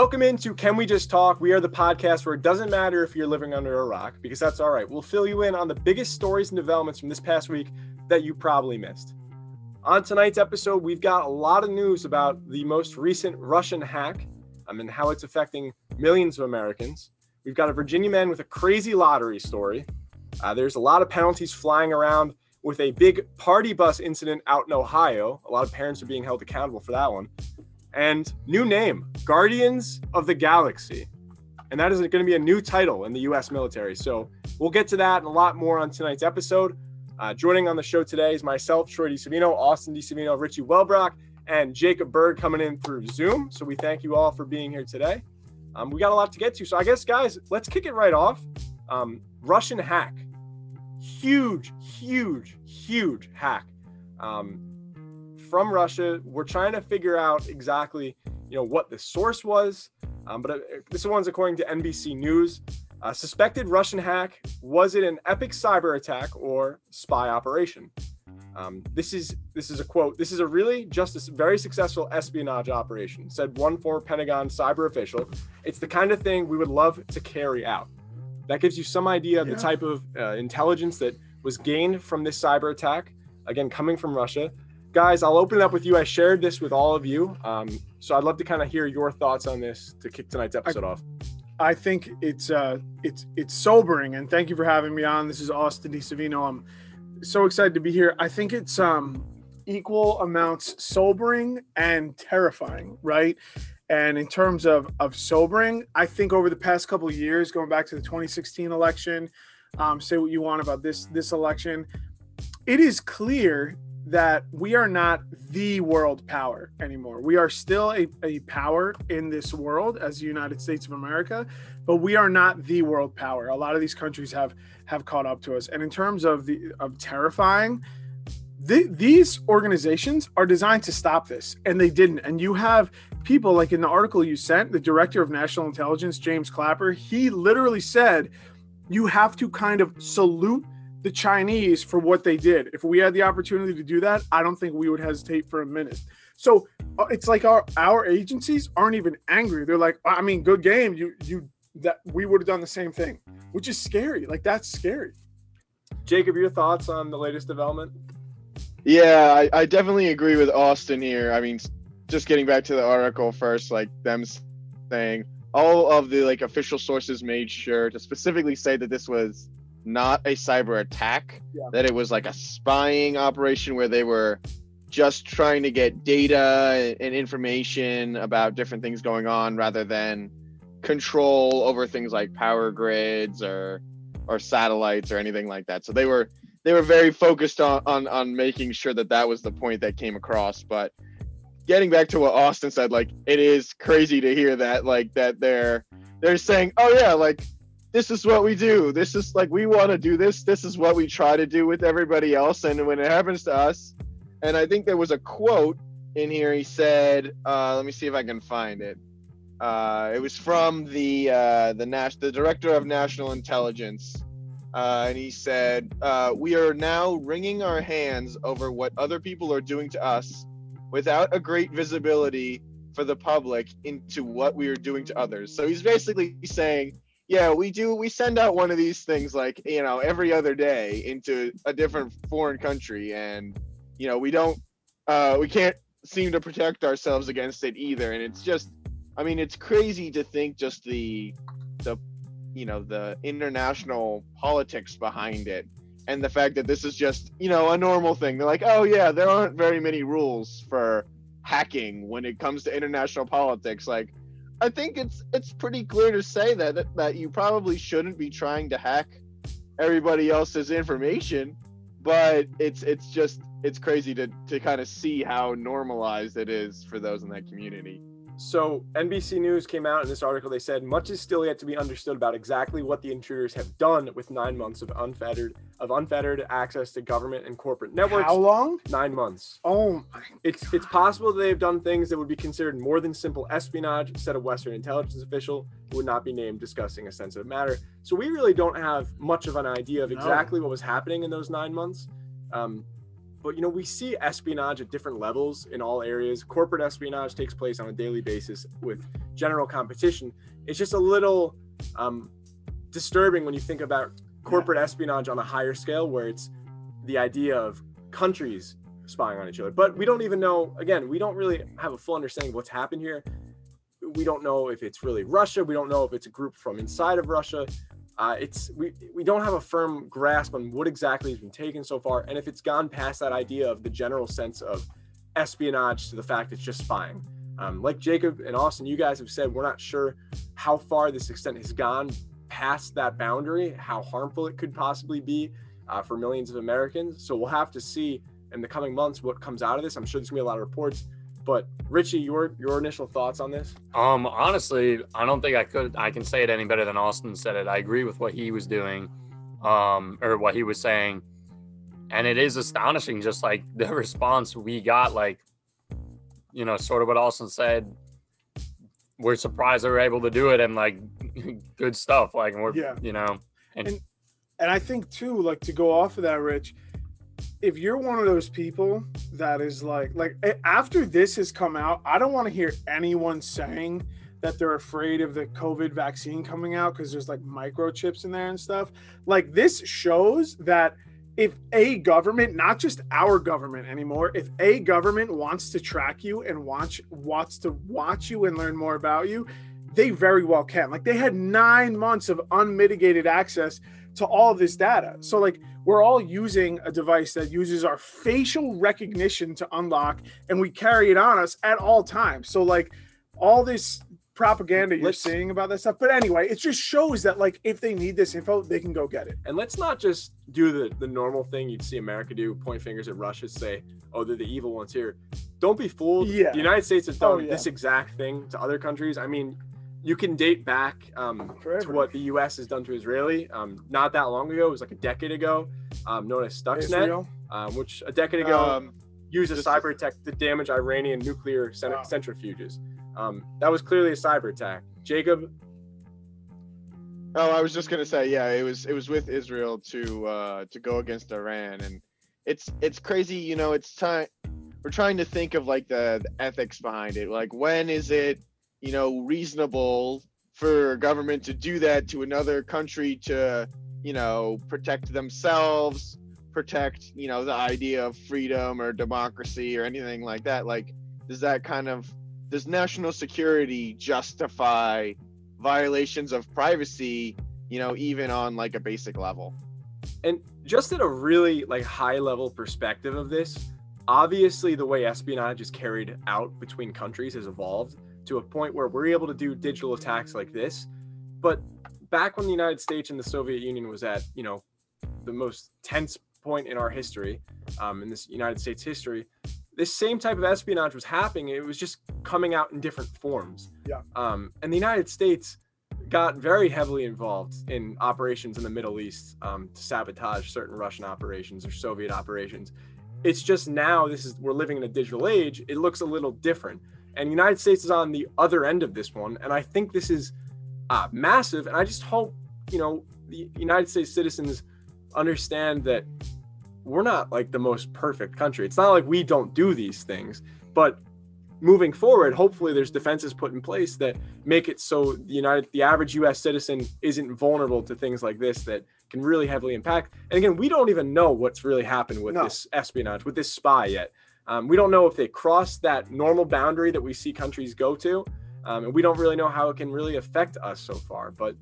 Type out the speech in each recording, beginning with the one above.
Welcome into Can We Just Talk? We are the podcast where it doesn't matter if you're living under a rock, because that's all right. We'll fill you in on the biggest stories and developments from this past week that you probably missed. On tonight's episode, we've got a lot of news about the most recent Russian hack um, and how it's affecting millions of Americans. We've got a Virginia man with a crazy lottery story. Uh, there's a lot of penalties flying around with a big party bus incident out in Ohio. A lot of parents are being held accountable for that one and new name Guardians of the Galaxy. And that is going to be a new title in the US military. So we'll get to that and a lot more on tonight's episode. Uh, joining on the show today is myself, Troy DiSavino, Austin DiSavino, Richie Welbrock, and Jacob Berg coming in through Zoom. So we thank you all for being here today. Um, we got a lot to get to. So I guess, guys, let's kick it right off. Um, Russian hack. Huge, huge, huge hack. Um, from Russia. We're trying to figure out exactly, you know, what the source was. Um, but uh, this one's according to NBC News. Uh, suspected Russian hack. Was it an epic cyber attack or spy operation? Um, this is this is a quote. This is a really just a very successful espionage operation," said one former Pentagon cyber official. It's the kind of thing we would love to carry out. That gives you some idea of yeah. the type of uh, intelligence that was gained from this cyber attack. Again, coming from Russia guys, I'll open it up with you. I shared this with all of you. Um, so I'd love to kind of hear your thoughts on this to kick tonight's episode I, off. I think it's uh, it's it's sobering, and thank you for having me on. This is Austin DiSavino. I'm so excited to be here. I think it's um, equal amounts sobering and terrifying, right? And in terms of of sobering, I think over the past couple years, going back to the 2016 election, um, say what you want about this this election, it is clear that we are not the world power anymore. We are still a, a power in this world as the United States of America, but we are not the world power. A lot of these countries have have caught up to us. And in terms of the of terrifying, the, these organizations are designed to stop this, and they didn't. And you have people like in the article you sent, the director of national intelligence, James Clapper, he literally said, you have to kind of salute the Chinese for what they did. If we had the opportunity to do that, I don't think we would hesitate for a minute. So uh, it's like our our agencies aren't even angry. They're like, I mean, good game. You you that we would have done the same thing, which is scary. Like that's scary. Jacob, your thoughts on the latest development? Yeah, I, I definitely agree with Austin here. I mean, just getting back to the article first, like them saying all of the like official sources made sure to specifically say that this was not a cyber attack, yeah. that it was like a spying operation where they were just trying to get data and information about different things going on rather than control over things like power grids or or satellites or anything like that. So they were they were very focused on on on making sure that that was the point that came across, but getting back to what Austin said like it is crazy to hear that like that they're they're saying, "Oh yeah, like this is what we do. This is like we want to do this. This is what we try to do with everybody else. And when it happens to us, and I think there was a quote in here. He said, uh, "Let me see if I can find it." Uh, it was from the uh, the Nash, the director of national intelligence, uh, and he said, uh, "We are now wringing our hands over what other people are doing to us, without a great visibility for the public into what we are doing to others." So he's basically saying yeah, we do. We send out one of these things like you know every other day into a different foreign country, and you know we don't, uh, we can't seem to protect ourselves against it either. And it's just, I mean, it's crazy to think just the, the, you know, the international politics behind it, and the fact that this is just you know a normal thing. They're like, oh yeah, there aren't very many rules for hacking when it comes to international politics. Like I think it's it's pretty clear to say that that you probably shouldn't be trying to hack everybody else's information, but it's it's just it's crazy to to kind of see how normalized it is for those in that community. So NBC News came out in this article. They said much is still yet to be understood about exactly what the intruders have done with nine months of unfettered of unfettered access to government and corporate networks. How long? Nine months. Oh my! It's God. it's possible that they've done things that would be considered more than simple espionage. Said a Western intelligence official who would not be named discussing a sensitive matter. So we really don't have much of an idea of exactly no. what was happening in those nine months. Um, but you know, we see espionage at different levels in all areas. Corporate espionage takes place on a daily basis with general competition. It's just a little um, disturbing when you think about corporate yeah. espionage on a higher scale, where it's the idea of countries spying on each other. But we don't even know. Again, we don't really have a full understanding of what's happened here. We don't know if it's really Russia. We don't know if it's a group from inside of Russia. Uh, it's we we don't have a firm grasp on what exactly has been taken so far, and if it's gone past that idea of the general sense of espionage to the fact it's just spying. Um, like Jacob and Austin, you guys have said, we're not sure how far this extent has gone past that boundary, how harmful it could possibly be uh, for millions of Americans. So we'll have to see in the coming months what comes out of this. I'm sure there's gonna be a lot of reports. But Richie, your your initial thoughts on this? Um, honestly, I don't think I could I can say it any better than Austin said it. I agree with what he was doing, um, or what he was saying. And it is astonishing, just like the response we got, like, you know, sort of what Austin said. We're surprised they were able to do it and like good stuff. Like we're yeah. you know, and, and and I think too, like to go off of that, Rich, if you're one of those people that is like like after this has come out i don't want to hear anyone saying that they're afraid of the covid vaccine coming out because there's like microchips in there and stuff. Like this shows that if a government not just our government anymore if a government wants to track you and watch wants to watch you and learn more about you they very well can. Like they had nine months of unmitigated access to all of this data. So like we're all using a device that uses our facial recognition to unlock and we carry it on us at all times. So like all this propaganda you're let's, seeing about that stuff. But anyway it just shows that like if they need this info they can go get it. And let's not just do the the normal thing you'd see america do point fingers at russia say oh they're the evil ones here. Don't be fooled. Yeah. The united states has oh, done oh, yeah. this exact thing to other countries. I mean you can date back um, to what the U.S. has done to Israeli. Um, not that long ago, it was like a decade ago, um, known as Stuxnet, um, which a decade ago um, used a cyber attack to damage Iranian nuclear cent- wow. centrifuges. Um, that was clearly a cyber attack. Jacob. Oh, I was just gonna say, yeah, it was it was with Israel to uh, to go against Iran, and it's it's crazy. You know, it's time. We're trying to think of like the, the ethics behind it. Like, when is it you know, reasonable for government to do that to another country to, you know, protect themselves, protect, you know, the idea of freedom or democracy or anything like that. Like, does that kind of, does national security justify violations of privacy, you know, even on like a basic level? And just at a really like high level perspective of this, obviously the way espionage is carried out between countries has evolved to a point where we're able to do digital attacks like this. But back when the United States and the Soviet Union was at, you know, the most tense point in our history, um, in this United States history, this same type of espionage was happening. It was just coming out in different forms. Yeah. Um, and the United States got very heavily involved in operations in the Middle East um, to sabotage certain Russian operations or Soviet operations. It's just now this is we're living in a digital age. It looks a little different and the United States is on the other end of this one. And I think this is uh, massive. And I just hope, you know, the United States citizens understand that we're not like the most perfect country. It's not like we don't do these things, but moving forward, hopefully there's defenses put in place that make it so the United, the average U.S. citizen isn't vulnerable to things like this that can really heavily impact. And again, we don't even know what's really happened with no. this espionage, with this spy yet. Um, we don't know if they cross that normal boundary that we see countries go to, um, and we don't really know how it can really affect us so far. But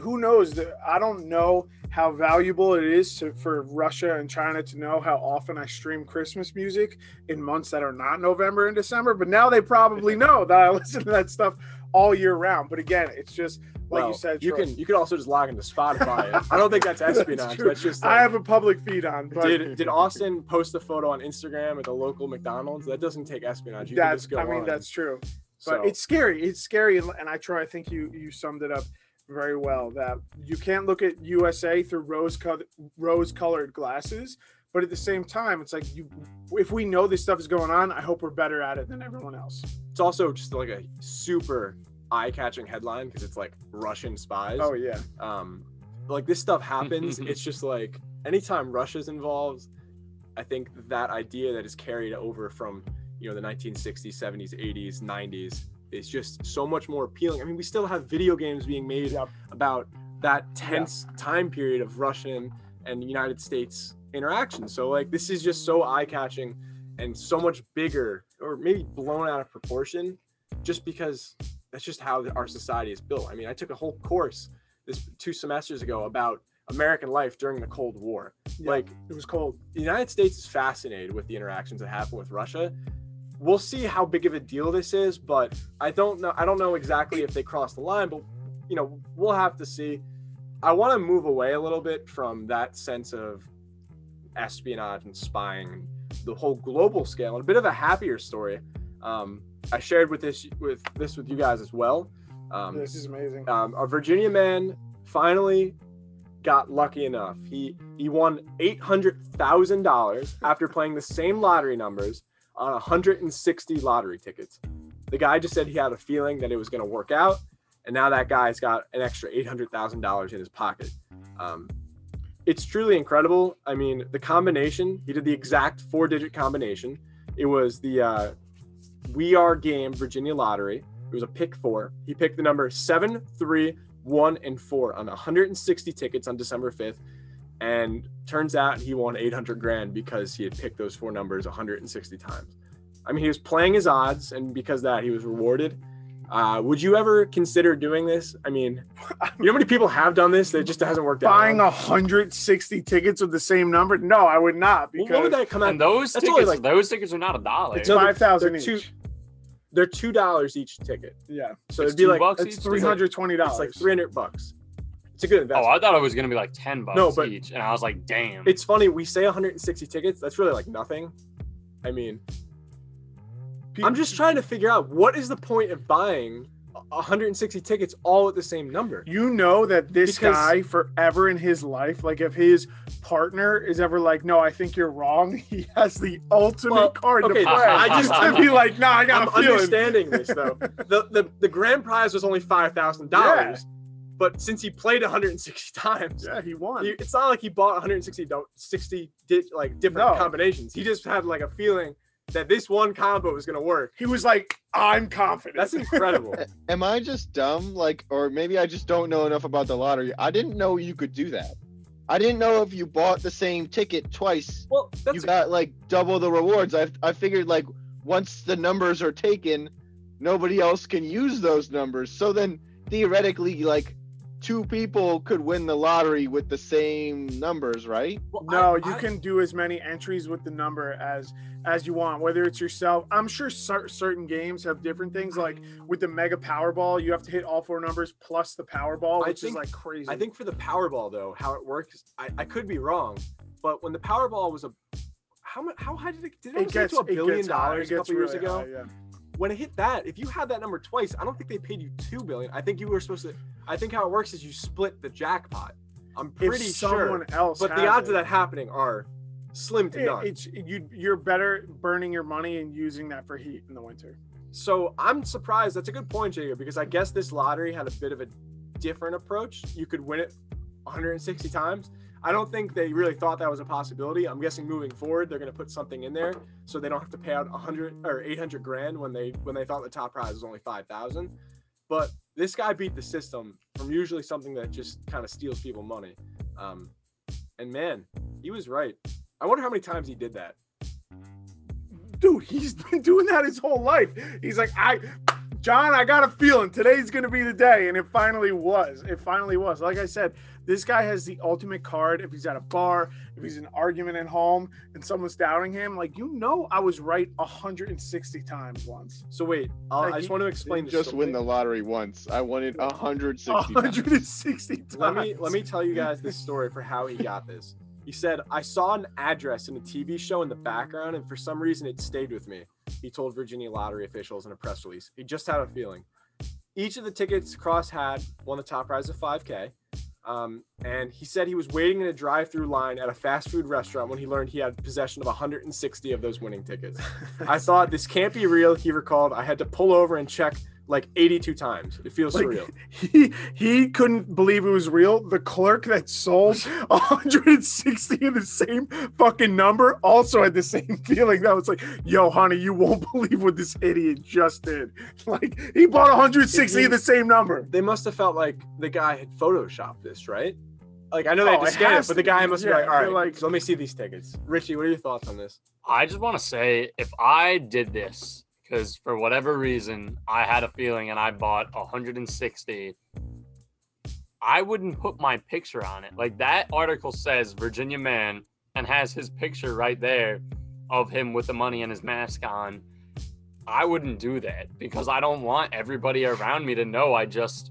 who knows? I don't know how valuable it is to, for Russia and China to know how often I stream Christmas music in months that are not November and December. But now they probably know that I listen to that stuff all year round. But again, it's just like well, you said, you can you can also just log into Spotify. I don't think that's espionage. that's, that's, just like, I have a public feed on. But... Did did Austin post a photo on Instagram at the local McDonald's? That doesn't take espionage. You that's I mean on. that's true, but so. it's scary. It's scary, and I try. I think you you summed it up very well. That you can't look at USA through rose rose colored glasses. But at the same time, it's like you, if we know this stuff is going on, I hope we're better at it than everyone else. It's also just like a super eye-catching headline because it's like Russian spies. Oh yeah. Um, like this stuff happens. it's just like anytime Russia's involved, I think that idea that is carried over from you know the 1960s, 70s, 80s, 90s is just so much more appealing. I mean, we still have video games being made Yep. about that tense time period of Russian and United States interaction. So like this is just so eye-catching and so much bigger or maybe blown out of proportion just because that's just how our society is built. I mean, I took a whole course this two semesters ago about American life during the Cold War. Yeah. Like It was cold. the United States is fascinated with the interactions that happen with Russia. We'll see how big of a deal this is, but I don't know. I don't know exactly if they cross the line, but you know, we'll have to see. I want to move away a little bit from that sense of espionage and spying, and the whole global scale, and a bit of a happier story. Um, I shared with this with this with you guys as well. Um, this is amazing. um, a Virginia man finally got lucky enough. He he won eight hundred thousand dollars after playing the same lottery numbers on hundred and sixty lottery tickets. The guy just said he had a feeling that it was going to work out, and now that guy's got an extra eight hundred thousand dollars in his pocket. Um, it's truly incredible. I mean, the combination. He did the exact four-digit combination. It was the uh, We Are Game Virginia Lottery. It was a pick four. He picked the number seven, three, one, and four on 160 tickets on December 5th. And turns out he won 800 grand because he had picked those four numbers 160 times. I mean, he was playing his odds, and because that, he was rewarded. Uh, would you ever consider doing this? I mean, you know how many people have done this that it just hasn't worked out? Buying 160 tickets with the same number? No, I would not Well, what would that come out? And those That's tickets, like- those tickets are not a dollar. it's 5,000 they're each. two- They're two dollars each ticket, yeah, so It's it'd be like bucks it's each? three hundred twenty it's dollars. like 300 bucks. It's a good Oh, investment. I thought it was gonna be like ten bucks No, but- each, and I was like, damn. it's funny we say 160 tickets that's really like nothing i mean i'm just trying to figure out what is the point of buying 160 tickets all at the same number You know that this Because- guy forever in his life, like if his partner is ever like, "No, I think you're wrong," he has the ultimate Well, card okay, to play. I just to be like, "Nah, I got i'm a feeling." understanding this though the, the the grand prize was only $5000 but since he played 160 times Yeah, he won. he- it's not like he bought 160 60 di- like different No. combinations he just had like a feeling that this one combo was going to work He was like, "I'm confident." that's incredible Am I just dumb? Like, or maybe I just don't know enough about the lottery. I didn't know you could do that. I didn't know if you bought the same ticket twice, well that's you got like double the rewards. I I figured like once the numbers are taken, nobody else can use those numbers. So then theoretically, like two people could win the lottery with the same numbers, right? well, No, I- you I- can do as many entries with the number as as you want, whether it's yourself. I'm sure cer- certain games have different things. Like with the Mega Powerball, you have to hit all four numbers plus the Powerball, which think- is like crazy. I think for the Powerball though, how it works, I, I could be wrong, but when the Powerball was a how much how high did it did it, it get gets to a billion gets high, dollars a gets couple years ago? high, yeah. When it hit that, if you had that number twice, I don't think they paid you two billion. I think you were supposed to. I think how it works is you split the jackpot. I'm pretty if sure, someone else, but the odds it, of that happening are slim to it- none. it's you. You're better burning your money and using that for heat in the winter. So I'm surprised. That's a good point, Jacob, because I guess this lottery had a bit of a different approach. You could win it 160 times. I don't think they really thought that was a possibility. I'm guessing moving forward, they're going to put something in there so they don't have to pay out 100 or 800 grand when they when they thought the top prize was only 5,000. But this guy beat the system from usually something that just kind of steals people money. Um, and man, he was right. I wonder how many times he did that. Dude, he's been doing that his whole life. He's like, I, John, I got a feeling today's gonna be the day, and it finally was. It finally was. Like I said, this guy has the ultimate card. If he's at a bar, if he's in an argument at home, and someone's doubting him, like you know, I was right 160 times once. So wait, I'll, Like I just want to explain just story. win the lottery once. I won it 160 times. 160 times. let me let me tell you guys this story for how he got this. He said, "I saw an address in a TV show in the background, and for some reason it stayed with me." He told Virginia lottery officials in a press release. He just had a feeling. Each of the tickets Cross had won the top prize of 5K. Um, and he said he was waiting in a drive-through line at a fast food restaurant when he learned he had possession of 160 of those winning tickets. I thought this can't be real. He recalled, I had to pull over and check like 82 times. It feels Like, surreal. He he couldn't believe it was real. The clerk that sold 160 of the same fucking number also had the same feeling. That was like, yo, honey, you won't believe what this idiot just did. Like he bought 160 of the same number. They must have felt like the guy had photoshopped this, right? Like I know they Oh, had to it scan it, has but the guy be. must be Yeah, like, all like- so let me see these tickets. Richie, what are your thoughts on this? I just want to say if I did this because for whatever reason I had a feeling and I bought 160, I wouldn't put my picture on it. Like that article says Virginia man and has his picture right there of him with the money and his mask on. I wouldn't do that because I don't want everybody around me to know I just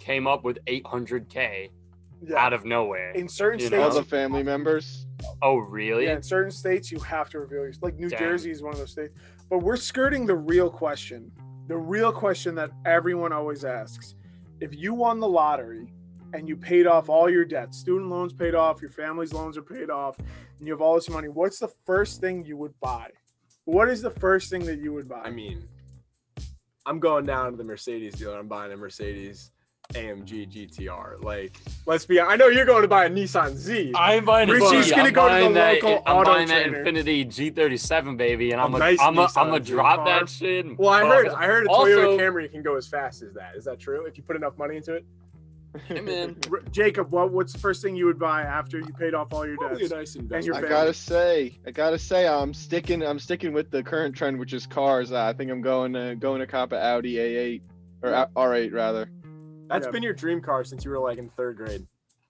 came up with 800k out of nowhere. In certain states, All the family members. Oh, really? Yeah, in certain states you have to reveal your like New Dang. Jersey is one of those states. But we're skirting the real question. The real question that everyone always asks. If you won the lottery and you paid off all your debts, student loans paid off, your family's loans are paid off, and you have all this money, what's the first thing you would buy? What is the first thing that you would buy? I mean, I'm going down to the Mercedes dealer. I'm buying a Mercedes AMG GTR. Like, let's be. I know you're going to buy a Nissan Z. I'm buying. Richie's a, gonna go to the buying that, local I'm auto buying that trader. Infiniti G37, baby, and A I'm gonna, nice I'm gonna, Nissan I'm gonna drop car. that shit. well, I heard. it. I heard a Also- Toyota Camry can go as fast as that. Is that true? If you put enough money into it, Hey. R- Jacob, what what's the first thing you would buy after you paid off all your probably a debts? nice your investment. I gotta say, I gotta say, I'm sticking. I'm sticking with the current trend, which is cars. I think I'm going to going to cop a Audi A8 or A- R8 rather. That's Yeah. been your dream car since you were like in third grade.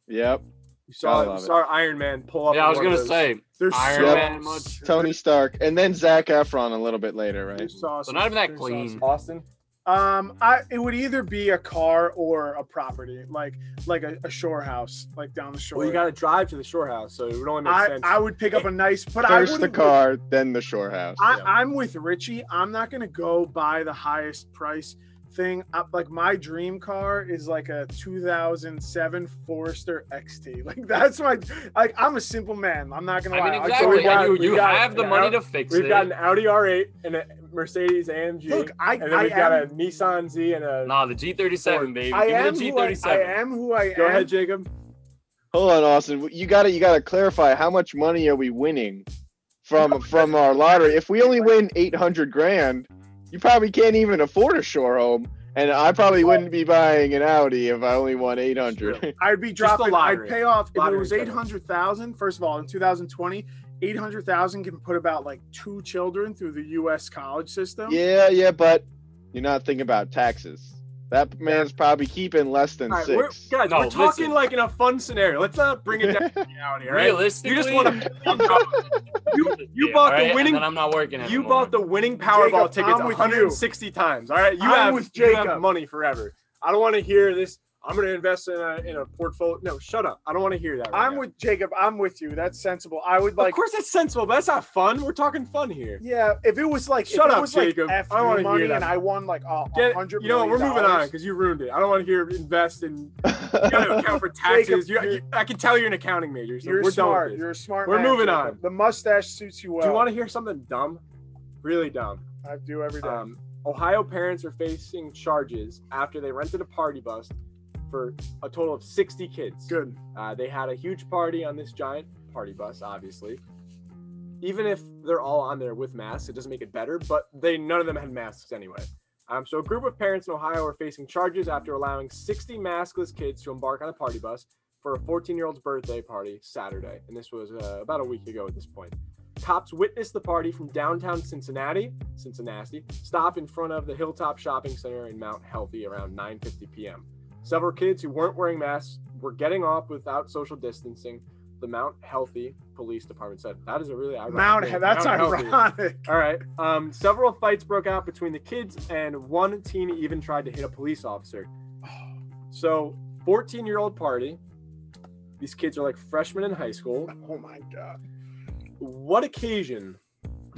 Yep. You saw, I you love it. saw Iron Man pull up. Yeah, I was gonna say. There's Iron so Man much- Tony Stark, and then Zac Efron a little bit later, right? There's sauce. So not even that There's clean. sauce. Austin. Um, I it would either be a car or a property, like like a, a shore house, like down the shore. Well, you got to drive to the shore house, so it would only make I, sense. I would pick up a nice, but I First the car, then the shore house. I, Yeah. I'm with Richie. I'm not gonna go buy the highest price thing. I, like my dream car is like a 2007 Forester XT. Like that's my like. I'm a simple man. I'm not gonna I lie. mean, I'd go exactly. with got- you we you got- have the yeah. money to fix it. We've got an Audi R8 and a Mercedes AMG. Look, I and then I we've got a Nissan Z and a. Nah, the G37, baby. I Give am me the who I, G37. I am who I Go am. ahead, Jacob. Hold on, Austin. You gotta you gotta clarify how much money are we winning from from our lottery? If we only win eight hundred grand, you probably can't even afford a shore home. And I probably wouldn't be buying an Audi if I only won eight hundred. I'd be the dropping. I'd pay off if it Lottery was in eight general. hundred thousand. First of all, in 2020, eight hundred thousand can put about like two children through the U.S. college system. yeah, yeah, but you're not thinking about taxes. That man's probably keeping less than All right, we're, 6 guys, No, we're talking listen. like in a fun scenario. Let's not bring it down to reality, all right? Realistically, You just want to. You, you Yeah, bought right? the winning. I'm not working You anymore. bought the winning Powerball Jacob, tickets I'm with you. 160 times. All right, you I'm have with you have money forever. I don't want to hear this. I'm going to invest in a in a portfolio. No, shut up. I don't want to hear that. Right I'm now. with Jacob. I'm with you. That's sensible. I would like. of course, that's sensible, but that's not fun. We're talking fun here. Yeah, if it was like, Shut up, it was Jacob. like F I don't wanna hear money that. and I won like a Get, hundred. you know what? We're million moving on because you ruined it. I don't want to hear invest in. You got to account for taxes. You, you're- you, I can tell you're an accounting major. So You're we're smart. done with You're a smart. We're man, moving Jacob. on. The mustache suits you well. Do you want to hear something dumb? Really dumb. I do every day. Um, Ohio parents are facing charges after they rented a party bus for a total of 60 kids. Good. Uh, they had a huge party on this giant party bus, obviously. Even if they're all on there with masks, it doesn't make it better, but they none of them had masks anyway. Um, so a group of parents in Ohio are facing charges after allowing 60 maskless kids to embark on a party bus for a 14-year-old's birthday party Saturday, and this was uh, about a week ago at this point. Cops witnessed the party from downtown Cincinnati, Cincinnati, stop in front of the Hilltop Shopping Center in Mount Healthy around 9:50 p.m. Several kids who weren't wearing masks were getting off without social distancing. The Mount Healthy Police Department said that is a really ironic Mount. name, That's Mount Healthy. ironic. All right. Um, several fights broke out between the kids, and one teen even tried to hit a police officer. So, 14 year old party. These kids are like freshmen in high school. Oh my god. What occasion?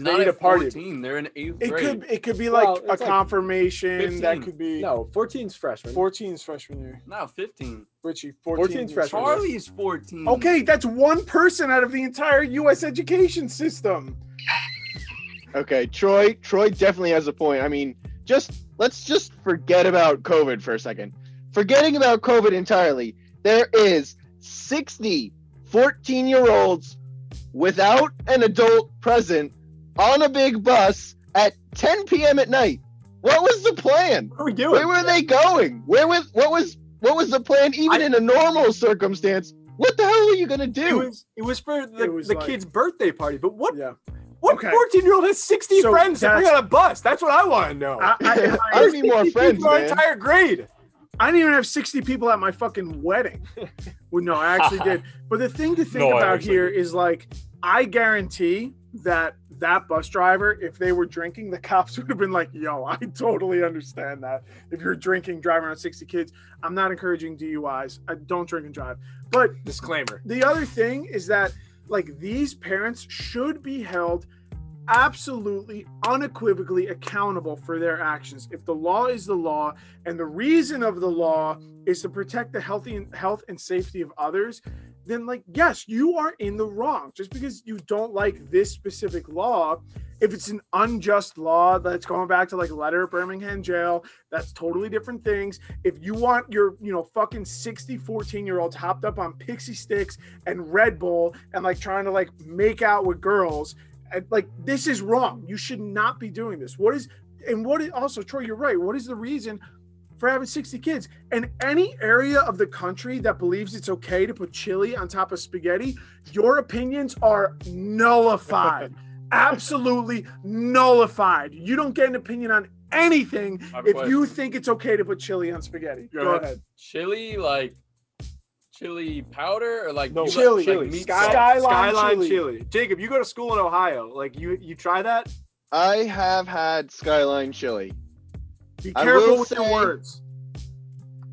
Not need at a party. 14. They're in eighth It grade. could. It could be like Well, a it's like confirmation. that could be. No, 14's freshman. 14's freshman year. No, 15. Richie. 14 14's freshman. Charlie's 14. Okay, that's one person out of the entire U.S. education system. Okay, Troy. Troy definitely has a point. I mean, just let's just forget about COVID for a second. Forgetting about COVID entirely, there is 60 14 year olds without an adult present on a big bus at 10 p.m. at night. What was the plan? What are we doing? Where were they going? Where was what was what was the plan even I- in a normal circumstance? What the hell are you gonna It do? was it was for the, It was the like- kid's birthday party. But what Yeah. what Okay. 14 year old has 60 So friends to bring on a bus? That's what I want to know. I, I, I I, need more friends, people our man. entire grade. I didn't even have 60 people at my fucking wedding. well, no, I actually did. But the thing to think No, I about actually here is like, I guarantee that that bus driver, if they were drinking, the cops would have been like, yo, I totally understand that. If you're drinking, driving around 60 kids, I'm not encouraging DUIs. I don't drink and drive. But Disclaimer. the other thing is that like these parents should be held absolutely unequivocally accountable for their actions if the law is the law and the reason of the law is to protect the healthy health and safety of others then like yes you are in the wrong. Just because you don't like this specific law if it's an unjust law that's going back to like letter birmingham jail that's totally different things. If you want your you know fucking 60 14 year olds hopped up on pixie sticks and red bull and like trying to like make out with girls and, like this is wrong. You should not be doing this. What is and what is also troy you're right. What is the reason for having 60 kids and any area of the country that believes it's okay to put chili on top of spaghetti your opinions are nullified absolutely nullified you don't get an opinion on anything My if question. you think it's okay to put chili on spaghetti Go go, ahead. ahead. chili like chili powder or like No, chili. like Chili. meat Sky- Skyline Skyline chili. chili. Jacob, you go to school in Ohio. Like you you try that? I have had skyline chili. Be I careful will with your say- words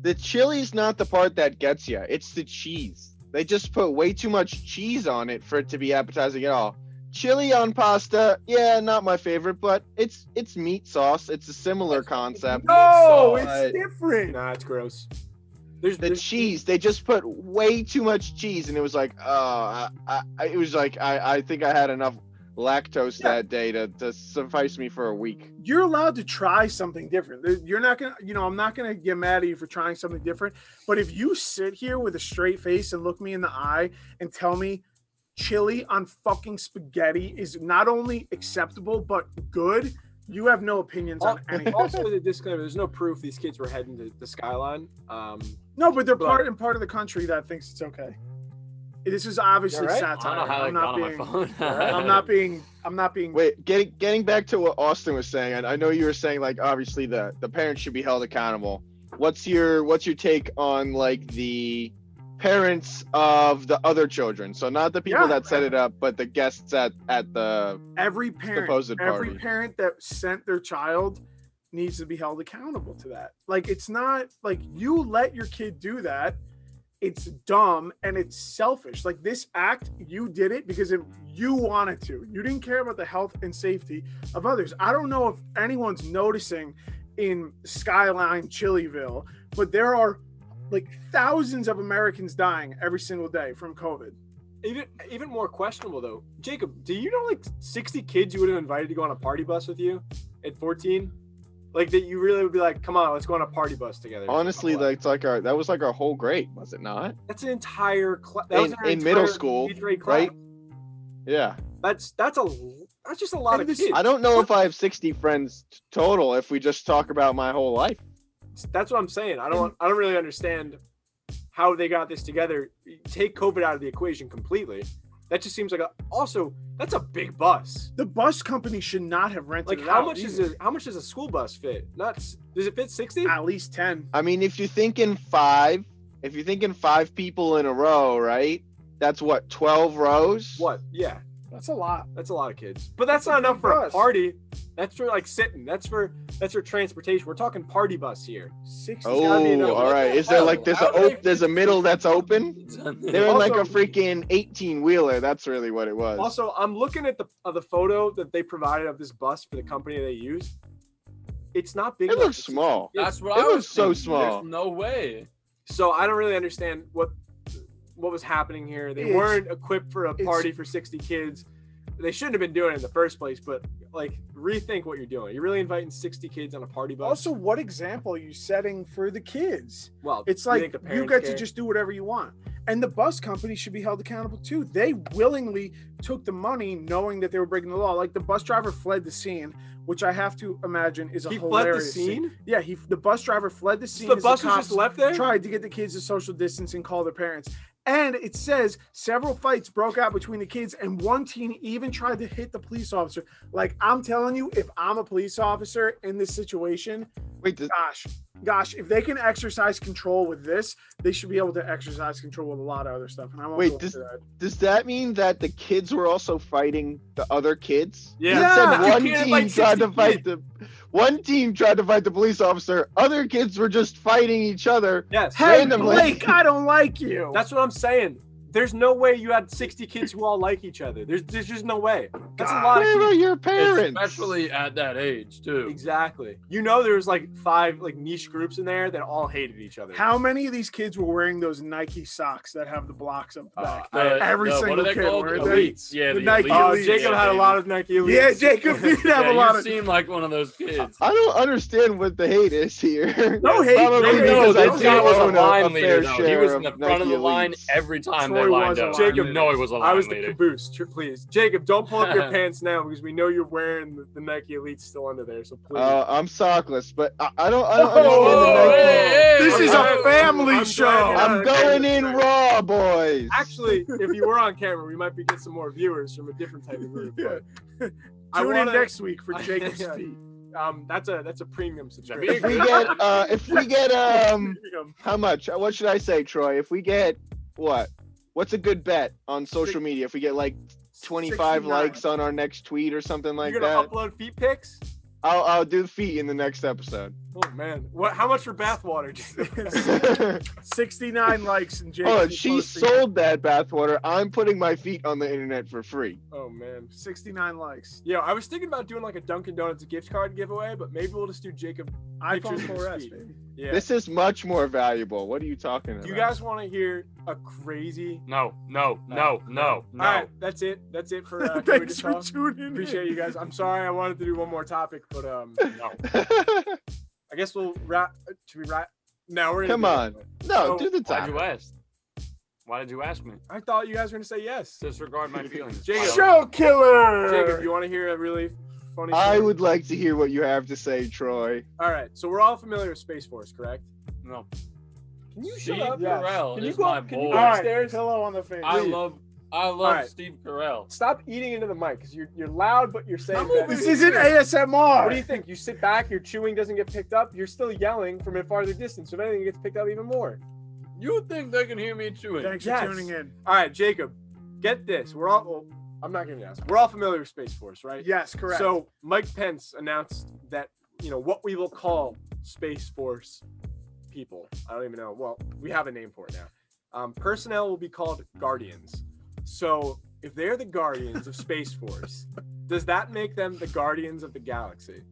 The chili's not the part that gets you. It's the cheese. They just put way too much cheese on it for it to be appetizing at all. Chili on pasta, yeah, not my favorite, but it's it's meat sauce. It's a similar concept. no sauce. it's different Nah, it's gross. There's The there's- cheese, they just put way too much cheese, and it was like, oh, I, I, I- it was like I, I think I had enough lactose Yeah. that day to, to suffice me for a week. you're allowed to try something different. You're not gonna, you know, I'm not gonna get mad at you for trying something different. But if you sit here with a straight face and look me in the eye and tell me chili on fucking spaghetti is not only acceptable but good, you have no opinions on anything. also with a disclaimer, there's no proof these kids were heading to the skyline. Um, No, but they're But- part and part of the country that thinks it's okay. This is obviously You all right? I satire. don't know how I'm not being. on my phone. I'm not being. I'm not being. Wait, getting getting back to what Austin was saying, and I know you were saying like obviously the the parents should be held accountable. What's your what's your take on like the parents of the other children? So not the people Yeah. that set it up, but the guests at at the every parent supposed every party. parent that sent their child needs to be held accountable to that like it's not like you let your kid do that it's dumb and it's selfish like this act you did it because if you wanted to you didn't care about the health and safety of others i don't know if anyone's noticing in skyline chillyville but there are like thousands of americans dying every single day from covid even even more questionable though. Jacob, do you know like 60 kids you would have invited to go on a party bus with you at 14? Like that you really would be like, come on, let's go on a party bus together. honestly, that's like our that was like our whole grade, was it not? that's an entire class. In- in middle school, right? Yeah. That's that's a that's just a lot And of kids. I don't know if I have 60 friends total if we just talk about my whole life. That's what I'm saying. I don't. I don't really understand how they got this together. Take COVID out of the equation completely. That just seems like a. Also, that's a big bus. the bus company should not have rented Like it how out much is either. it? How much does a school bus fit? Not. Does it fit 60? at least 10 I mean, if you're thinking five, if you're thinking five people in a row, right? That's what 12 rows. What? Yeah, that's a lot that's a lot of kids. But that's That's not enough big for a party. That's for like sitting. That's for that's for transportation. We're talking party bus here. 60 gotta Oh, enough. all What right. the Is there like there's a do they op- there's a middle that's open? They're in like a freaking 18 wheeler. That's really what it was. Also, I'm looking at the of the photo that they provided of this bus for the company they use. It's not big. It enough looks for 60 small. kids. That's what It I was looks so thinking. small. There's no way. So I don't really understand what what was happening here. They It's- weren't equipped for a party for 60 kids. They shouldn't have been doing it in the first place. But like rethink what you're doing. You're really inviting 60 kids on a party bus. Also, what example are you setting for the kids? well, It's like you parents get care? to just do whatever you want. And the bus company should be held accountable too. They willingly took the money knowing that they were breaking the law. Like the bus driver fled the scene, which I have to imagine is a he fled the hilarious scene. Yeah, he the bus driver fled the scene. So the bus was just left there. tried to get the kids to social distance and call their parents. And it says several fights broke out between the kids, and one teen even tried to hit the police officer. Like I'm telling you, if I'm a police officer in this situation, Wait, does, gosh, gosh, if they can exercise control with this, they should be able to exercise control with a lot of other stuff. And I won't Wait, go this- into that. does that mean that the kids were also fighting the other kids? Yeah. You Yeah. said one can't team invite tried to 60 fight the one team tried to fight the police officer. Other kids were just fighting each other. Yes. Hey, randomly. Blake, I don't like you. That's what I'm saying. There's no way you had 60 kids who all like each other. There's there's just no way. That's a lot of Where are your parents? Especially at that age, too. Exactly. You know, there was like five like niche groups in there that all hated each other. How many of these kids were wearing those Nike socks that have the blocks up the Uh, back? The- Every the- what single are they kid called? wearing Elites. Yeah, The the, Nike elites. Oh, Jacob Yeah, had a lot of Nike elites. Yeah, Jacob did have Yeah, a lot you of. seem like one of those kids. I don't understand what the hate is here. No hate, Probably no hate. because No, I this do guy was a own a, line a leader, fair though. share He was in the front of the line every time Troy was up. Jacob, you know he was a line I was the leader. caboose. Please, Jacob, don't pull up your pants now because we know you're wearing the, the Nike Elite still under there. So please. Uh, I'm sockless, but I, I don't. I don't Oh, understand the Nike. hey, hey, This is I'm a family I'm show. I'm going in raw, boys. Actually, if you were on camera, we might be getting some more viewers from a different type of group. but I Tune wanna- in next week for Jacob's Yeah. feet. Um, that's a that's a premium subscription if we get, uh, if we get, um, how much? What should I say, Troy? If we get what? What's a good bet on social media? If we get like 25 69. likes on our next tweet or something like that? you're gonna that, upload feet pics. I'll I'll do feet in the next episode. Oh man, what? How much for bathwater? 69 likes and Jacob. oh, she sold that bathwater. I'm putting my feet on the internet for free. oh man. 69 likes. Yeah, I was thinking about doing like a Dunkin' Donuts gift card giveaway, but maybe we'll just do Jacob. iPhone Pictures of his 4S, baby. Yeah. This is much more valuable. What are you talking about? You guys want to hear a crazy? No, no, no, no, no. All right, that's it. That's it for. Uh, Can Thanks for Talk? tuning in. Appreciate you guys. I'm sorry I wanted to do one more topic, but um, no. I guess we'll wrap. Should we wrap? No, we're gonna Come do it on. anyway. no, So, do the Why'd time. you ask? Why did you ask me? I thought you guys were gonna say yes. Disregard my feelings. Jacob. Show killer. Jacob, you want to hear a really funny? I story? would like to hear what you have to say, Troy. All right, so we're all familiar with Space Force, correct? No. Can you Steve shut up? Yeah. Carell Can you go my up- can you boy. go All right, upstairs? pillow on the face. I Leave. love, I love Alright. Steve Carell. Stop eating into the mic because you're you're loud, but you're saying that. This isn't ASMR. What do you think? You sit back, your chewing doesn't get picked up. You're still yelling from a farther distance. So if anything, it gets picked up even more. You think they can hear me chewing? Thanks Yes. for tuning in. All right, Jacob, get this. We're all. Well, I'm not going to ask. We're all familiar with Space Force, right? Yes, correct. So Mike Pence announced that you know what we will call Space Force people. I don't even know. Well, we have a name for it now. Um, personnel will be called Guardians. So if they're the Guardians of Space Force, does that make them the Guardians of the Galaxy?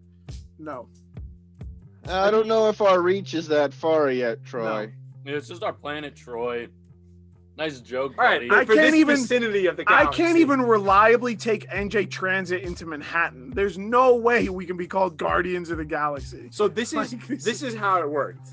no. I don't know if our reach is that far yet, Troy. No. It's just our planet, Troy. Nice joke, All right, buddy. I for can't this even- vicinity of the galaxy. I can't even reliably take NJ Transit into Manhattan. There's no way we can be called Guardians of the Galaxy. So this is Like, this this is how it worked.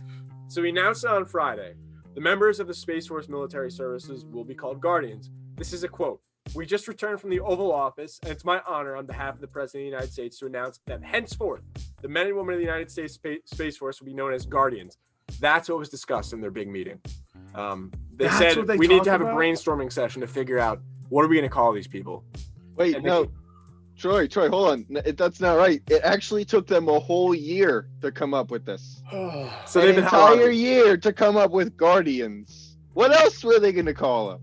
So we announced it on Friday. The members of the Space Force military services will be called Guardians. This is a quote. We just returned from the Oval Office, and it's my honor on behalf of the President of the United States to announce that henceforth, the men and women of the United States Space Force will be known as Guardians. That's what was discussed in their big meeting. Um, they That's said they we need to have about? a brainstorming session to figure out what are we going to call these people. Wait, And no. Troy, Troy, hold on. That's not right. It actually took them a whole year to come up with this. So An they've been how long? entire year to come up with Guardians. What else were they going to call them?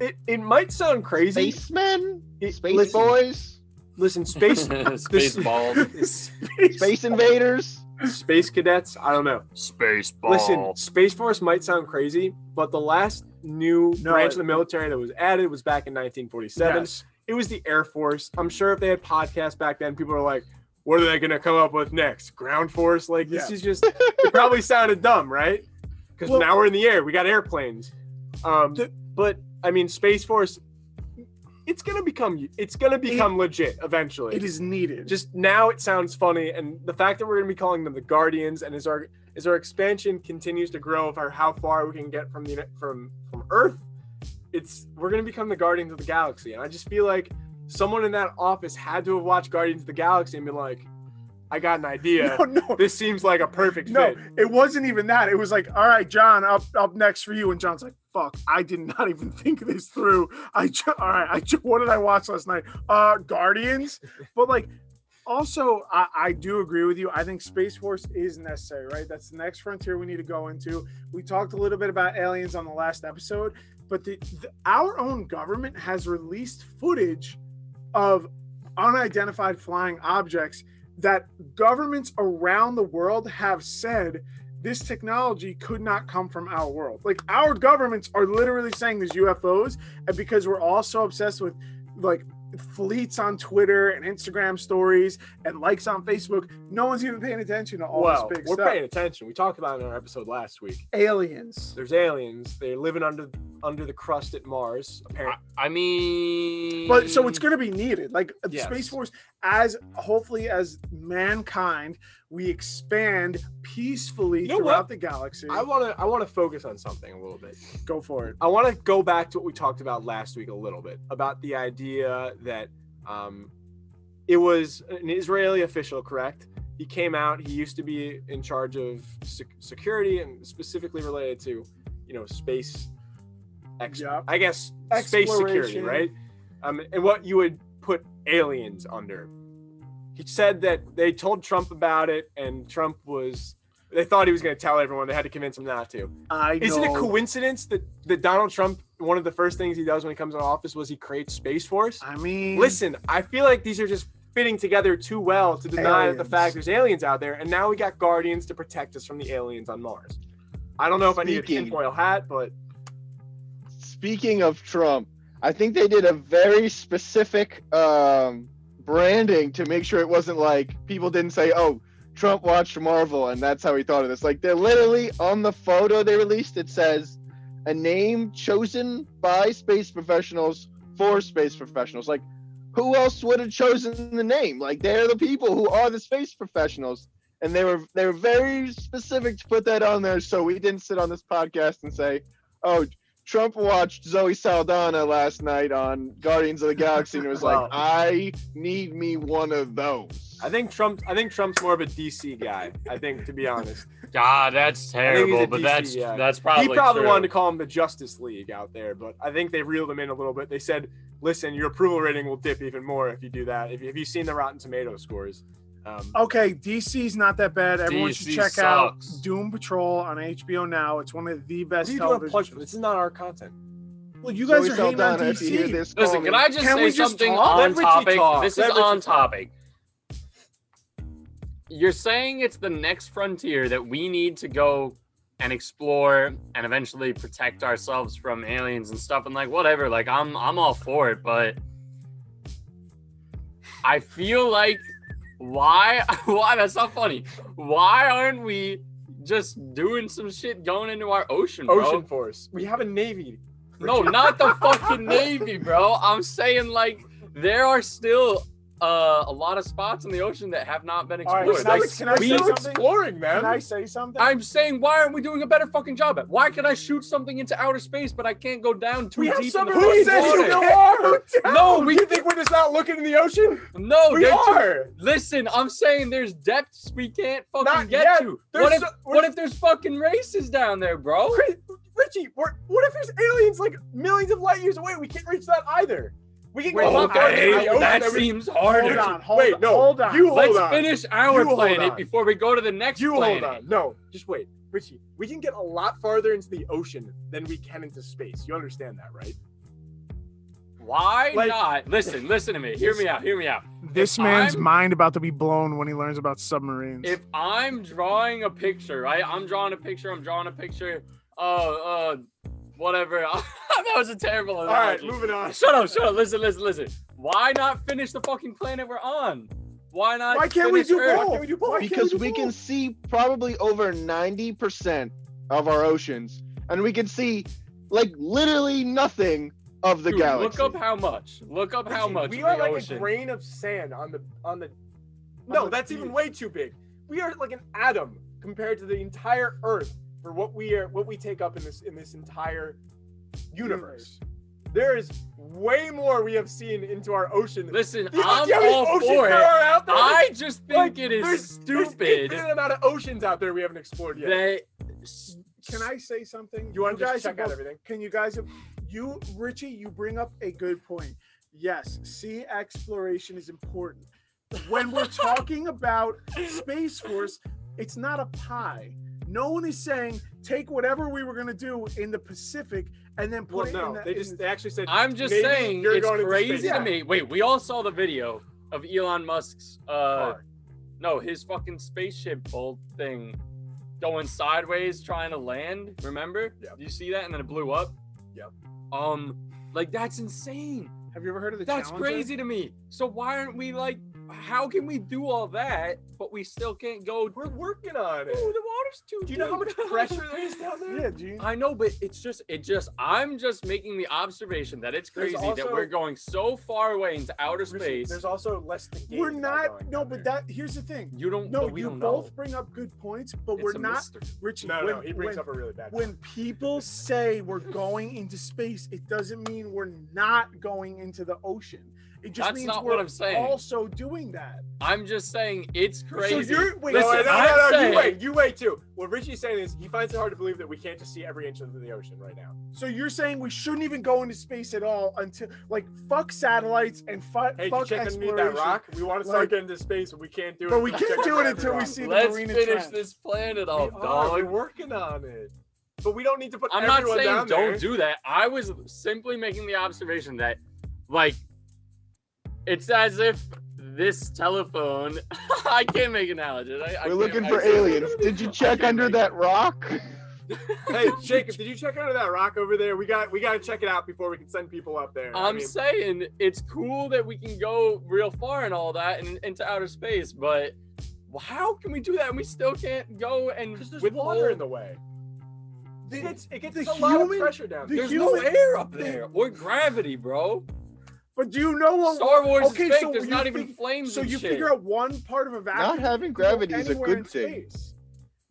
It, it might sound crazy. Spacemen? It- Space listen, boys? Listen, space Space balls. Space. Space invaders? Space cadets. I don't know. Space ball. Listen, Space Force might sound crazy, but the last new No, branch it- of the military that was added was back in 1947. Yes. It was the Air Force. I'm sure if they had podcasts back then, people were like, "What are they going to come up with next? Ground Force?" Like this Yeah. is just. it probably sounded dumb, right? Because Well- now we're in the air. We got airplanes. Um, The- but I mean, Space Force. It's gonna become it's gonna become legit eventually. It is needed. just now it sounds funny, and the fact that we're gonna be calling them the Guardians, and as our as our expansion continues to grow of our, how far we can get from the from from Earth, it's we're gonna become the Guardians of the Galaxy, and I just feel like someone in that office had to have watched Guardians of the Galaxy and been like, I got an idea. no, no, This seems like a perfect no. fit. It wasn't even that. It was like, all right, John, up up next for you. And John's like, fuck, I did not even think this through. I ju- all right, I ju- what did I watch last night? Uh, Guardians. But like, also, I, I do agree with you. I think Space Force is necessary, right? That's the next frontier we need to go into. We talked a little bit about aliens on the last episode, but the, the our own government has released footage of unidentified flying objects that governments around the world have said this technology could not come from our world. Like our governments are literally saying there's UFOs, and because we're all so obsessed with like fleets on Twitter and Instagram stories and likes on Facebook, no one's even paying attention to all well, this big we're stuff. paying attention. We talked about it in our episode last week. Aliens. There's aliens. They're living under under the crust at Mars. Apparently, I mean, But so it's going to be needed. Like Yes. Space Force, as hopefully as mankind, we expand peacefully You know throughout what? the galaxy. I want to I want to focus on something a little bit. Go for it. I want to go back to what we talked about last week a little bit about the idea that um, it was an Israeli official, correct? He came out. He used to be in charge of sec- security and specifically related to, you know, space. Ex- Yep. I guess space security, right? Um, and what you would put aliens under. He said that they told Trump about it, and Trump was. They thought he was going to tell everyone. They had to convince him not to. I Isn't it a coincidence that, that Donald Trump, one of the first things he does when he comes into office was he creates Space Force? I mean, Listen, I feel like these are just fitting together too well to deny that the fact there's aliens out there, and now we got Guardians to protect us from the aliens on Mars. I don't know if I need a tinfoil hat, but Speaking of Trump, I think they did a very specific um, branding to make sure it wasn't like people didn't say, "Oh, Trump watched Marvel," and that's how he thought of this. Like they're literally on the photo they released. It says a name chosen by space professionals for space professionals. Like who else would have chosen the name? Like they're the people who are the space professionals. And they were they were very specific to put that on there, so we didn't sit on this podcast and say, "Oh, Trump watched Zoe Saldana last night on Guardians of the Galaxy and was Wow. like, I need me one of those. I think Trump. I think Trump's more of a DC guy. I think, to be honest, God, that's think he's a terrible. But DC that's guy. that's probably he probably true. wanted to call him the Justice League out there, but I think they reeled him in a little bit. They said, "Listen, your approval rating will dip even more if you do that. If, you, have you seen the Rotten Tomato scores?" Um, Okay, DC's not that bad. Everyone should DC check out. Doom Patrol on HBO now. It's one of the what best are you doing a television. plug? shows. This is not our content. Well, you guys Zoe are hating on Saldana, if you hear DC. this, Listen, can I just Can say we just something on topic? talk. This Let is Richie on talk. topic. You're saying it's the next frontier that we need to go and explore and eventually protect ourselves from aliens and stuff and like whatever. Like I'm I'm all for it, but I feel like why why that's not funny. Why aren't we just doing some shit going into our ocean, bro? Ocean Force. We have a navy. No, not the fucking Navy, bro. I'm saying like there are still uh, a lot of spots in the ocean that have not been All right, explored. can I- Like, can I we say are something? exploring, man. Can I say something? I'm saying, why aren't we doing a better fucking job at? Why can I shoot something into outer space, but I can't go down too we have deep in some. the Who says you are? No, we think we're just not looking in the ocean. No, we they're too- Listen, I'm saying there's depths we can't fucking Not get yet. to. There's What if so- what if there's fucking races down there, bro? Richie, what if there's aliens like millions of light years away? We can't reach that either. We can go a lot the Okay, ocean that than we- hold on, hold Wait, on, no. hold on. You hold Let's on. finish our You planet before we go to the next You planet. hold on. No, just wait. Richie, we can get a lot farther into the ocean than we can into space. You understand that, right? Why Like- not? Listen, listen to me. Hear me out. Hear me out. this If man's I'm- mind about to be blown when he learns about submarines. If I'm drawing a picture, right? I'm drawing a picture. I'm drawing a picture. Uh, uh, whatever. that was a terrible. All right, moving on. Shut up. Shut up. Listen. Listen. Listen. Why not finish the fucking planet we're on? Why not? Why can't we do Earth? both? Why can't we do both? Why can't because do we can see probably over 90% of our oceans and we can see like literally nothing of the Dude, galaxy. Look up how much. Look up how much. We are like ocean. a grain of sand on the on the. No, the that's even way too big. We are like an atom compared to the entire Earth for what we are, what we take up in this in this entire universe. There is way more we have seen into our ocean. Listen, Do you know I'm how all for it. out there? I just think Like, it is there's, There's stupid infinite amount of oceans out there we haven't explored yet. that. Can I say something? you want to guys just check are out both- everything? Can you guys, you Richie, you bring up a good point. Yes, sea exploration is important. When we're talking about Space Force, it's not a pie. No one is saying take whatever we were gonna do in the Pacific and then put Well, it no, in the. they in just the- they actually said. I'm just saying you're it's going crazy space. to me. Wait, we all saw the video of Elon Musk's uh Car. no, his fucking spaceship bolt thing going sideways trying to land. Remember? Yep. You see that and then it blew up? Yep. Um, like that's insane. Have you ever heard of the? That's Challenger? crazy to me. So why aren't we like how can we do all that, but we still can't go We're working on it. Ooh, the water's too Do you know how much pressure there is down there? Yeah, you? I know, but it's just it just I'm just making the observation that it's crazy that we're going so far away into outer space. There's also less than We're not. No, but that here's the thing. you don't No, we you don't both know. bring up good points, but It's we're not. mystery. Richie, No, when, no, he brings when, up a really bad. when people say we're going into space, it doesn't mean we're not going into the ocean. It just That's means not we're what I'm saying. also doing that. I'm just saying it's crazy. So you're wait, Listen, no, no, I'm no, saying- you wait, you wait too. What Richie's saying is he finds it hard to believe that we can't just see every inch of the ocean right now. so you're saying we shouldn't even go into space at all until like fuck satellites and fu- Hey, did you fuck check exploration. underneath that rock? We want to start Like- getting into space, and we can't do it. But we can't do it until we rock. see the Let's Marina finish Trench. this planet We off, are, we're working on it. But we don't need to put I'm not everyone saying down don't there. do that. I was simply making the observation that, like, it's as if this telephone. I can't make analogies. I, I We're can't- looking for can't- aliens. Did you check under make that rock? hey, Jacob, did you check under that rock over there? We got we got to check it out before we can send people up there. I I'm mean, saying it's cool that we can go real far and all that and into outer space, but how can we do that and we still can't go and because there's water in the way. The- It gets, it gets the a lot of pressure down the there. There's human- no air up there or gravity, bro. But do you know what? Star Wars okay, is fake. so There's you not even fig- flames So and you shit. figure out one part of a vacuum. Not having you can go gravity is a good thing. space.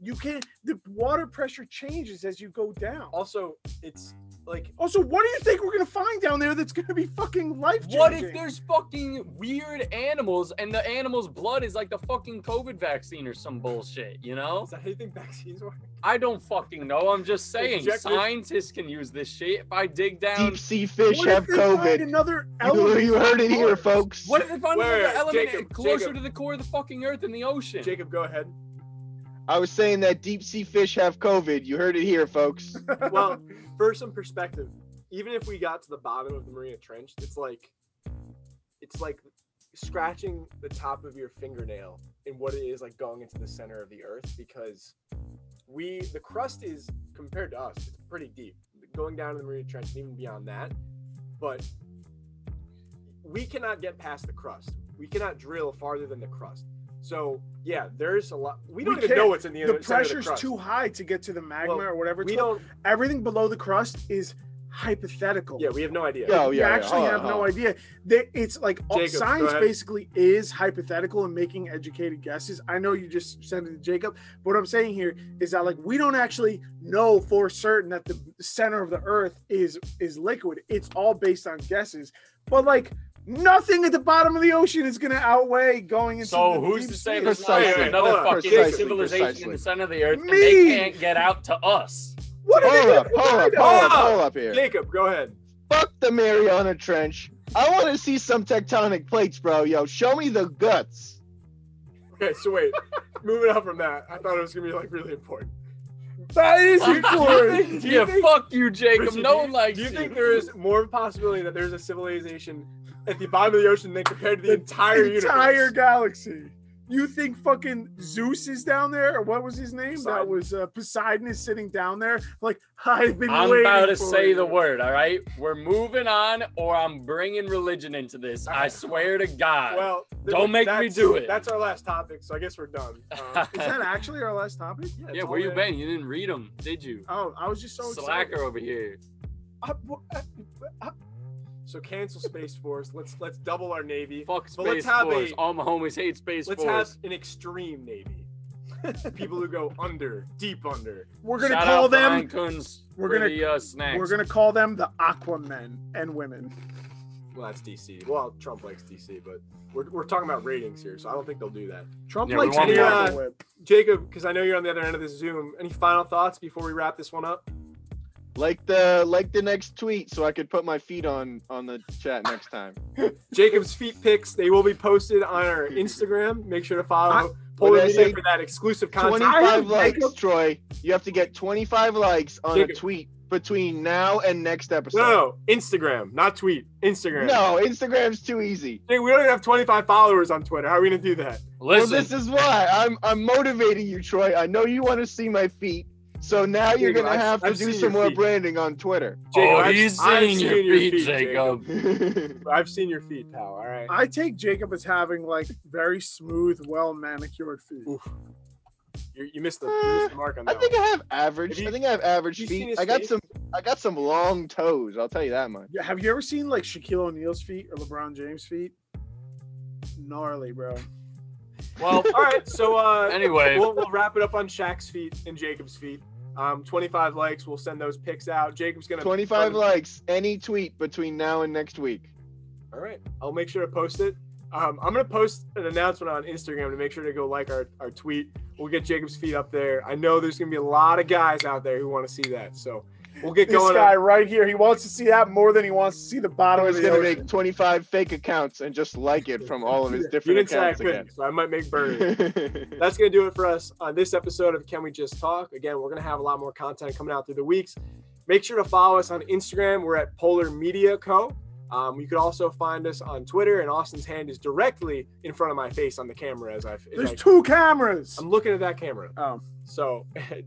You can't. The water pressure changes as you go down. Also, it's like Also, what do you think we're gonna find down there that's gonna be fucking life changing? What if there's fucking weird animals and the animal's blood is like the fucking COVID vaccine or some bullshit, you know? is that how you think vaccines work? I don't fucking know. I'm just saying Inject scientists can use this shit. If I dig down, Deep sea fish What have COVID. Another You, element you heard it here, folks. what if they find Wait, another element Jacob, closer Jacob. to the core of the fucking Earth in the ocean? Jacob, go ahead. I was saying that deep sea fish have COVID. You heard it here, folks. Well, for some perspective, even if we got to the bottom of the Marina Trench, it's like it's like scratching the top of your fingernail in what it is like going into the center of the earth because we the crust is compared to us, it's pretty deep. Going down to the Marina Trench and even beyond that. But we cannot get past the crust. We cannot drill farther than the crust. So yeah, there's a lot. We don't We even know what's in the, the center of the pressure's crust. too high to get to the magma Well, or whatever. It's We don't. Everything below the crust is hypothetical. Yeah, we have no idea. Yo, you yeah, yeah, actually hold on, have no on. idea. That it's like Jacob, science basically is hypothetical and making educated guesses. I know you just sent it to Jacob, but what I'm saying here is that like we don't actually know for certain that the center of the Earth is is liquid. It's all based on guesses. But like nothing at the bottom of the ocean is going to outweigh going into. So the who's deep to sea. say there's Precisely. another Hold on. fucking Precisely, civilization in the center of the earth and they can't get out to us? What are they Hold up, hold up, hold up, hold up here. Jacob, go ahead. Fuck the Mariana Trench. I want to see some tectonic plates, bro. Yo, show me the guts. Okay, so wait, moving on from that, I thought it was gonna be like really important. That is important. think- do you yeah, think- fuck you, Jacob. Richie, no do one you- likes Do you you. think there is more of a possibility that there's a civilization at the bottom of the ocean than compared to the, entire entire universe? galaxy. You think fucking Zeus is down there, or what was his name? That was uh, Poseidon is sitting down there. Like I've been. I'm waiting about to say you. the word, all right? We're moving on, or I'm bringing religion into this. I swear to God. Well, Don't make me do it. That's our last topic, so I guess we're done. Um, Is that actually our last topic? it's yeah, where you there. been? You didn't read them, did you? Oh, I was just so Slacker excited. over here. I- I- I- So cancel Space Force. Let's let's double our navy. Fuck But let's Space have Force. a- All my homies hate Space Let's Force. have an extreme navy. People who go under, deep under. We're gonna Shout call them. We're gonna- the, uh, snacks. We're gonna call them the Aquamen and women. Well, that's DC. Well, Trump likes DC, but we're, we're talking about ratings here, so I don't think they'll do that. Trump Yeah, likes want the more. Apple Whip. Jacob, because I know you're on the other end of this Zoom. Any final thoughts before we wrap this one up? Like the like the next tweet, so I could put my feet on on the chat next time. Jacob's feet pics, they will be posted on our Instagram. Make sure to follow I- Polar What did I Media say? for that exclusive content. Twenty-five likes, Jacob- Troy. You have to get twenty-five likes on Jacob. a tweet between now and next episode. No, no, no, Instagram, not tweet. Instagram. No, Instagram's too easy. Jake, we don't even have 25 followers on Twitter. How are we gonna do that? Listen, Well, this is why I'm I'm motivating you, Troy. I know you want to see my feet, so now you're Jacob, gonna I've- to I've do some more feet. branding on Twitter. Jacob, oh, I've- he's I've seen your seen your feet, feet, Jacob. I've seen your feet, pal. All right. I take Jacob as having like very smooth, well manicured feet. Oof. You, you missed the you missed the mark on that. I that. think one. I have average. Have you- I think I have average have feet. I got face? some. I got some long toes. I'll tell you that much. Yeah, have you ever seen like Shaquille O'Neal's feet or LeBron James' feet? Gnarly, bro. Well, all right. So uh, Anyway, we'll, we'll wrap it up on Shaq's feet and Jacob's feet. Um, 25 likes. We'll send those pics out. Jacob's gonna 25 um, likes. Any tweet between now and next week. All right. I'll make sure to post it. Um, I'm gonna post an announcement on Instagram to make sure to go like our, our tweet. We'll get Jacob's feet up there. I know there's gonna be a lot of guys out there who want to see that. So we'll get This going. guy on- right here, he wants to see that more than he wants to see the bottom of was the gonna ocean. make 25 fake accounts and just like it from all of his you different didn't say I accounts couldn't, so I might make Bernie. That's going to do it for us on this episode of Can We Just Talk. Again, we're going to have a lot more content coming out through the weeks. Make sure to follow us on Instagram. We're at Polar Media Co. Um, you could also find us on Twitter, and Austin's hand is directly in front of my face on the camera as I. As There's I two cameras. I'm looking at that camera. Oh, So,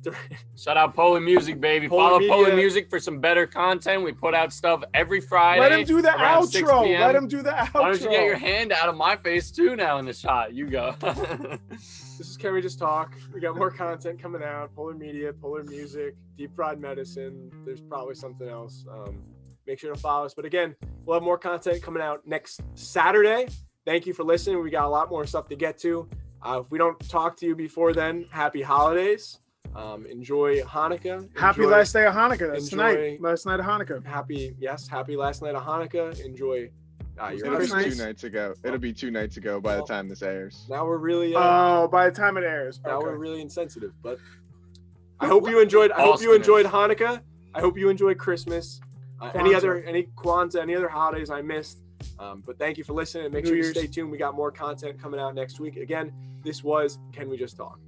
shout out Polar Music, baby. Polar Follow Media. Polar Music for some better content. We put out stuff every Friday. let him do the around 6 outro. Let him do the outro. Why don't you get your hand out of my face too now in the shot? You go. this is Can We Just Talk. We got more content coming out. Polar Media, Polar Music, Deep Fried Medicine. There's probably something else. Um, make sure to follow us. But again, we'll have more content coming out next Saturday. Thank you for listening. We got a lot more stuff to get to. Uh, if we don't talk to you before then, happy holidays. Um, enjoy Hanukkah. Happy last day of Hanukkah. That's enjoy- tonight. Last night of Hanukkah. Happy, yes, happy last night of Hanukkah. Enjoy uh, your It'll be Last night- Christmas. two nights ago. It'll be two nights ago by the time this airs. Now we're really, uh, Oh, by the time it airs. now Okay. we're really insensitive. But I hope you enjoyed. I hope you enjoyed. Hanukkah. I hope you enjoyed Christmas. Uh, any other any Kwanzaa, any other holidays I missed. Um, but thank you for listening and make New sure you Year's. stay tuned. We got more content coming out next week. Again, this was Can We Just Talk?